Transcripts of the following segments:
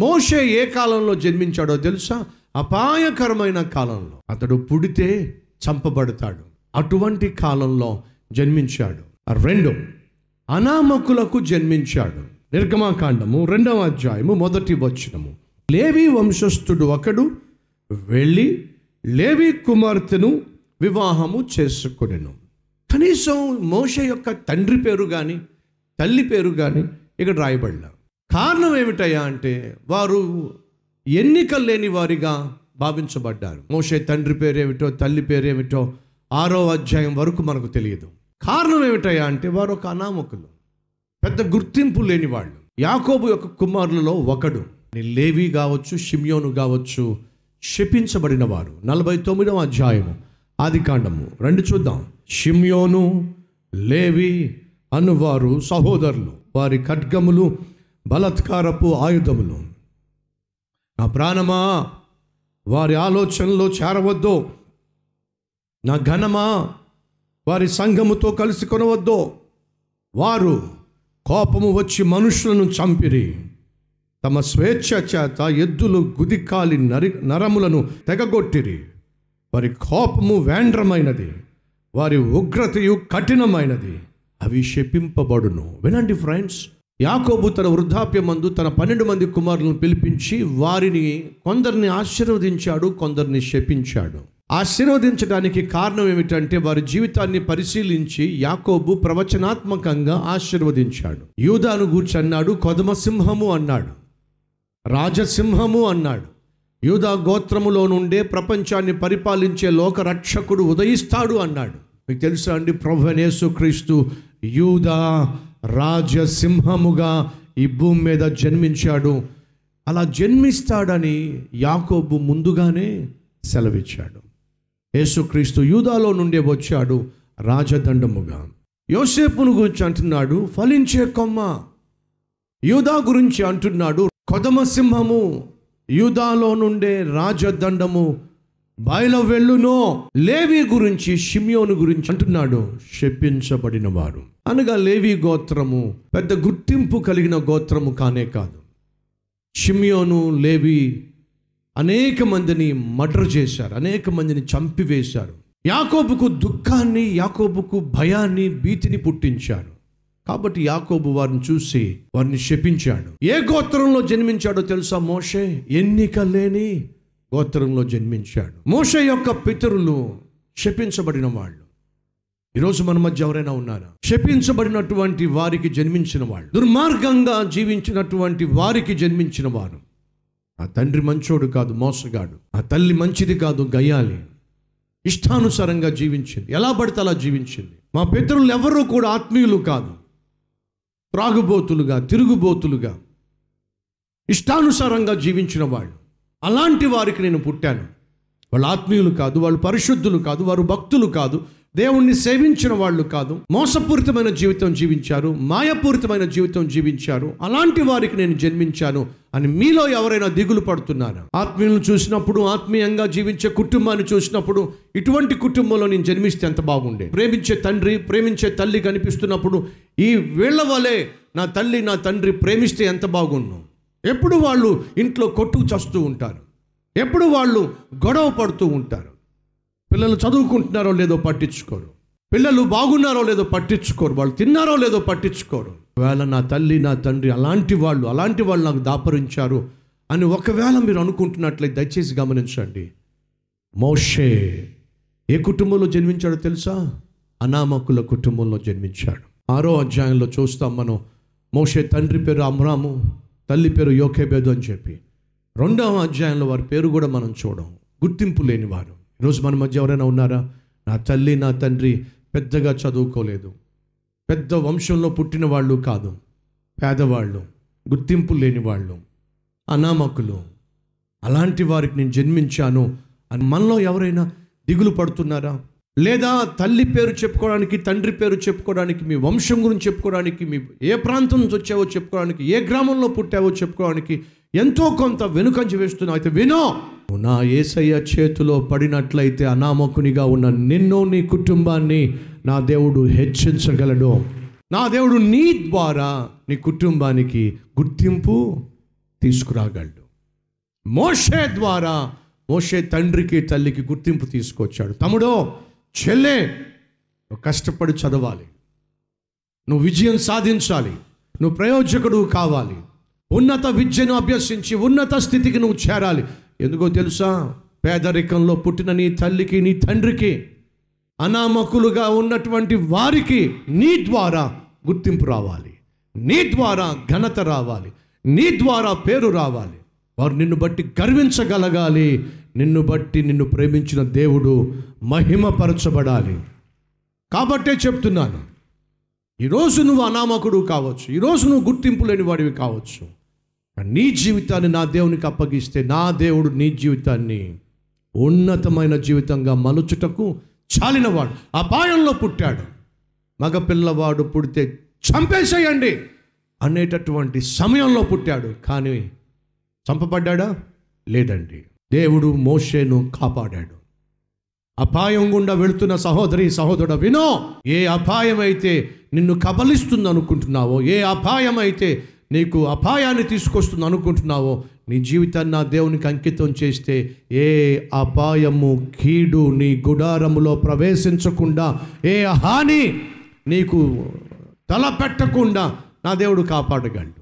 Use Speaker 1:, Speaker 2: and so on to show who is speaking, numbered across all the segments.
Speaker 1: మోషే ఏ కాలంలో జన్మించాడో తెలుసా? అపాయకరమైన కాలంలో. అతడు పుడితే చంపబడతాడు. అటువంటి కాలంలో జన్మించాడు. రెండు అనామకులకు జన్మించాడు. నిర్గమాకాండము రెండవ అధ్యాయము మొదటి వచనము. లేవి వంశస్థుడు ఒకడు వెళ్ళి లేవి కుమార్తెను వివాహము చేసుకునేను. కనీసం మోష యొక్క తండ్రి పేరు కానీ తల్లి పేరు కానీ ఇక్కడ రాయబడలా కారణం ఏమిటయ్యా అంటే వారు ఎన్నిక లేని వారిగా భావించబడ్డారు. మోషే తండ్రి పేరేమిటో తల్లి పేరేమిటో ఆరో అధ్యాయం వరకు మనకు తెలియదు. కారణం ఏమిటయ్యా అంటే వారు ఒక అనామకులు పెద్ద గుర్తింపు లేని వాళ్ళు. యాకోబు యొక్క కుమారులలో ఒకడు లేవి కావచ్చు షిమ్యోను కావచ్చు శపించబడిన వారు. నలభై తొమ్మిదవ అధ్యాయము ఆది కాండము. రెండు చూద్దాం. షిమ్యోను లేవి అనువారు సహోదరులు. వారి ఖడ్గములు బలత్కారపు ఆయుధములు. నా ప్రాణమా వారి ఆలోచనలో చేరవద్దు. నా ఘనమా వారి సంఘముతో కలిసి కొనవద్దు. వారు కోపము వచ్చి మనుషులను చంపిరి. తమ స్వేచ్ఛ చేత ఎద్దులు గుదికాలి నరి నరములను తెగగొట్టిరి. వారి కోపము వేండ్రమైనది వారి ఉగ్రతయు కఠినమైనది. అవి శపింపబడును. వినండి ఫ్రెండ్స్ యాకోబు తన వృద్ధాప్యమందు తన పన్నెండు మంది కుమారులను పిలిపించి వారిని కొందరిని ఆశీర్వదించాడు కొందరిని శపించాడు. ఆశీర్వదించడానికి కారణం ఏమిటంటే వారి జీవితాన్ని పరిశీలించి యాకోబు ప్రవచనాత్మకంగా ఆశీర్వదించాడు. యూదాను గూర్చి అన్నాడు కొదమ సింహము అన్నాడు. రాజసింహము అన్నాడు. యూదా గోత్రములో నుండే ప్రపంచాన్ని పరిపాలించే లోక రక్షకుడు ఉదయిస్తాడు అన్నాడు. మీకు తెలుసా అండి ప్రభనేసు క్రీస్తు యూదా రాజసింహముగా ఈ భూమి మీద జన్మించాడు. అలా జన్మిస్తాడని యాకోబు ముందుగానే సెలవిచ్చాడు. యేసుక్రీస్తు యూదాలో నుండే వచ్చాడు రాజదండముగా. యోసేపును గురించి అంటున్నాడు ఫలించే కొమ్మ. యూదా గురించి అంటున్నాడు కొదమ సింహము. యూదాలో నుండే రాజదండము. బాయిలో వెళ్ళునో. లేవి గురించి షిమియోను గురించి అంటున్నాడు. శపించబడిన వారు అనగా లేవి గోత్రము పెద్ద గుర్తింపు కలిగిన గోత్రము కానే కాదు. షిమియోను లేవి అనేక మందిని మర్డర్ చేశారు. అనేక మందిని చంపివేశారు. యాకోబుకు దుఃఖాన్ని యాకోబుకు భయాన్ని భీతిని పుట్టించారు. కాబట్టి యాకోబు వారిని చూసి వారిని శపించాడు. ఏ గోత్రంలో జన్మించాడో తెలుసా మోషే? ఎన్నిక లేని గోత్రంలో జన్మించాడు. మోష యొక్క పితరులు శపించబడిన వాళ్ళు. ఈరోజు మన మధ్య ఎవరైనా ఉన్నారా? శపించబడినటువంటి వారికి జన్మించిన వాళ్ళు. దుర్మార్గంగా జీవించినటువంటి వారికి జన్మించిన వారు. ఆ తండ్రి మంచోడు కాదు మోసగాడు. ఆ తల్లి మంచిది కాదు గయాలి. ఇష్టానుసారంగా జీవించింది. ఎలా పడితే అలా జీవించింది. మా పితరులు ఎవరూ కూడా ఆత్మీయులు కాదు. త్రాగుబోతులుగా తిరుగుబోతులుగా ఇష్టానుసారంగా జీవించిన వాళ్ళు. అలాంటి వారికి నేను పుట్టాను. వాళ్ళు ఆత్మీయులు కాదు వాళ్ళు పరిశుద్ధులు కాదు వారు భక్తులు కాదు దేవుణ్ణి సేవించిన వాళ్ళు కాదు మోసపూరితమైన జీవితం జీవించారు మాయపూరితమైన జీవితం జీవించారు అలాంటి వారికి నేను జన్మించాను అని మీలో ఎవరైనా దిగులు పడుతున్నారా? ఆత్మీయులను చూసినప్పుడు ఆత్మీయంగా జీవించే కుటుంబాన్ని చూసినప్పుడు ఇటువంటి కుటుంబంలో నేను జన్మిస్తే ఎంత బాగుండే? ప్రేమించే తండ్రి ప్రేమించే తల్లి కనిపిస్తున్నప్పుడు ఈ వీళ్ళ వలె నా తల్లి నా తండ్రి ప్రేమిస్తే ఎంత బాగుండు? ఎప్పుడు వాళ్ళు ఇంట్లో కొట్టుకు చస్తూ ఉంటారు? ఎప్పుడు వాళ్ళు గొడవ పడుతూ ఉంటారు? పిల్లలు చదువుకుంటున్నారో లేదో పట్టించుకోరు. పిల్లలు బాగున్నారో లేదో పట్టించుకోరు. వాళ్ళు తిన్నారో లేదో పట్టించుకోరు. ఒకవేళ నా తల్లి నా తండ్రి అలాంటి వాళ్ళు అలాంటి వాళ్ళు నాకు దాపరించారు అని ఒకవేళ మీరు అనుకుంటున్నట్లయితే దయచేసి గమనించండి. మోషే ఏ కుటుంబంలో జన్మించాడో తెలుసా? అనామకుల కుటుంబంలో జన్మించాడు. ఆరో అధ్యాయంలో చూస్తాం మనం. మోషే తండ్రి పేరు అమ్రాము తల్లి పేరు యోకేబేదు అని చెప్పి. రెండవ అధ్యాయంలో వారి పేరు కూడా మనం చూడం. గుర్తింపు లేని వారు. ఈరోజు మన మధ్య ఎవరైనా ఉన్నారా? నా తల్లి నా తండ్రి పెద్దగా చదువుకోలేదు. పెద్ద వంశంలో పుట్టిన వాళ్ళు కాదు. పేదవాళ్ళు గుర్తింపు లేని వాళ్ళు అనామకులు. అలాంటి వారికి నేను జన్మించాను. అని మనలో ఎవరైనా దిగులు పడుతున్నారా? లేదా తల్లి పేరు చెప్పుకోవడానికి తండ్రి పేరు చెప్పుకోవడానికి మీ వంశం గురించి చెప్పుకోవడానికి మీ ఏ ప్రాంతం నుంచి వచ్చావో చెప్పుకోవడానికి ఏ గ్రామంలో పుట్టావో చెప్పుకోవడానికి ఎంతో కొంత వెనుకంచి వేస్తున్నావు అయితే వినో! నా ఏసయ్య చేతిలో పడినట్లయితే అనామకునిగా ఉన్న నిన్ను నీ కుటుంబాన్ని నా దేవుడు హెచ్చించగలడు. నా దేవుడు నీ ద్వారా నీ కుటుంబానికి గుర్తింపు తీసుకురాగలడు. మోషే ద్వారా మోషే తండ్రికి తల్లికి గుర్తింపు తీసుకొచ్చాడు. తమ్ముడో చెల్లె నువ్వు కష్టపడి చదవాలి. నువ్వు విజయం సాధించాలి. నువ్వు ప్రయోజకుడు కావాలి. ఉన్నత విద్యను అభ్యసించి ఉన్నత స్థితికి నువ్వు చేరాలి. ఎందుకో తెలుసా? పేదరికంలో పుట్టిన నీ తల్లికి నీ తండ్రికి అనామకులుగా ఉన్నటువంటి వారికి నీ ద్వారా గుర్తింపు రావాలి. నీ ద్వారా ఘనత రావాలి. నీ ద్వారా పేరు రావాలి. వారు నిన్ను బట్టి గర్వించగలగాలి. నిన్ను బట్టి నిన్ను ప్రేమించిన దేవుడు మహిమపరచబడాలి. కాబట్టే చెప్తున్నాను. ఈరోజు నువ్వు అనామకుడు కావచ్చు. ఈరోజు నువ్వు గుర్తింపు లేని వాడివి కావచ్చు. నీ జీవితాన్ని నా దేవునికి అప్పగిస్తే నా దేవుడు నీ జీవితాన్ని ఉన్నతమైన జీవితంగా మలుచుటకు చాలినవాడు. అపాయంలో పుట్టాడు. మగ పిల్లవాడు పుడితే చంపేసేయండి అనేటటువంటి సమయంలో పుట్టాడు. కానీ చంపబడ్డాడా? లేదండి. దేవుడు మోషేను కాపాడాడు. అపాయం గుండా వెళుతున్న సహోదరి సహోదరుడు వినో! ఏ అపాయం అయితే నిన్ను కబలిస్తుంది అనుకుంటున్నావో ఏ అపాయం అయితే నీకు అపాయాన్ని తీసుకొస్తుంది అనుకుంటున్నావో నీ జీవితాన్ని నా దేవునికి అంకితం చేస్తే ఏ అపాయము కీడు నీ గుడారములో ప్రవేశించకుండా ఏ హాని నీకు తలపెట్టకుండా నా దేవుడు కాపాడగలడు.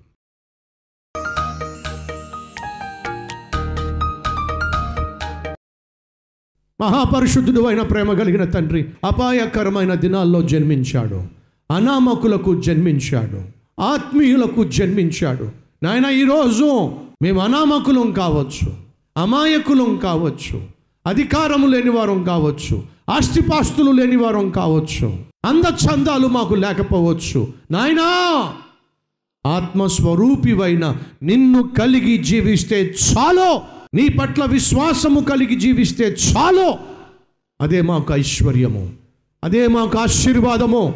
Speaker 1: మహాపరిశుద్ధుడు అయిన ప్రేమ కలిగిన తండ్రి అపాయకరమైన దినాల్లో జన్మించాడు. అనామకులకు జన్మించాడు. ఆత్మీయులకు జన్మించాడు. నాయన ఈరోజు మేము అనామకులం కావచ్చు అమాయకులం కావచ్చు అధికారము లేని వారం కావచ్చు ఆస్తిపాస్తులు లేని వారం కావచ్చు అందచందాలు మాకు లేకపోవచ్చు. నాయనా ఆత్మస్వరూపివైన నిన్ను కలిగి జీవిస్తే చాలో. నీ పట్ల విశ్వాసము కలిగి జీవిస్తే చాలు. అదే మాకు ఐశ్వర్యము. అదే మాకు ఆశీర్వాదము.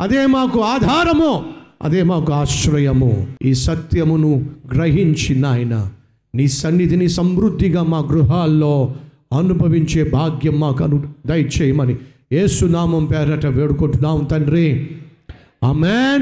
Speaker 1: అదే మాకు ఆధారము. అదే మాకు ఆశ్రయము. ఈ సత్యమును గ్రహించి నాయన నీ సన్నిధిని సమృద్ధిగా మా గృహాల్లో అనుభవించే భాగ్యం మాకు అను దయచేయమని ఏసునామం పేరట వేడుకుంటున్నాం తండ్రి. ఆమెన్.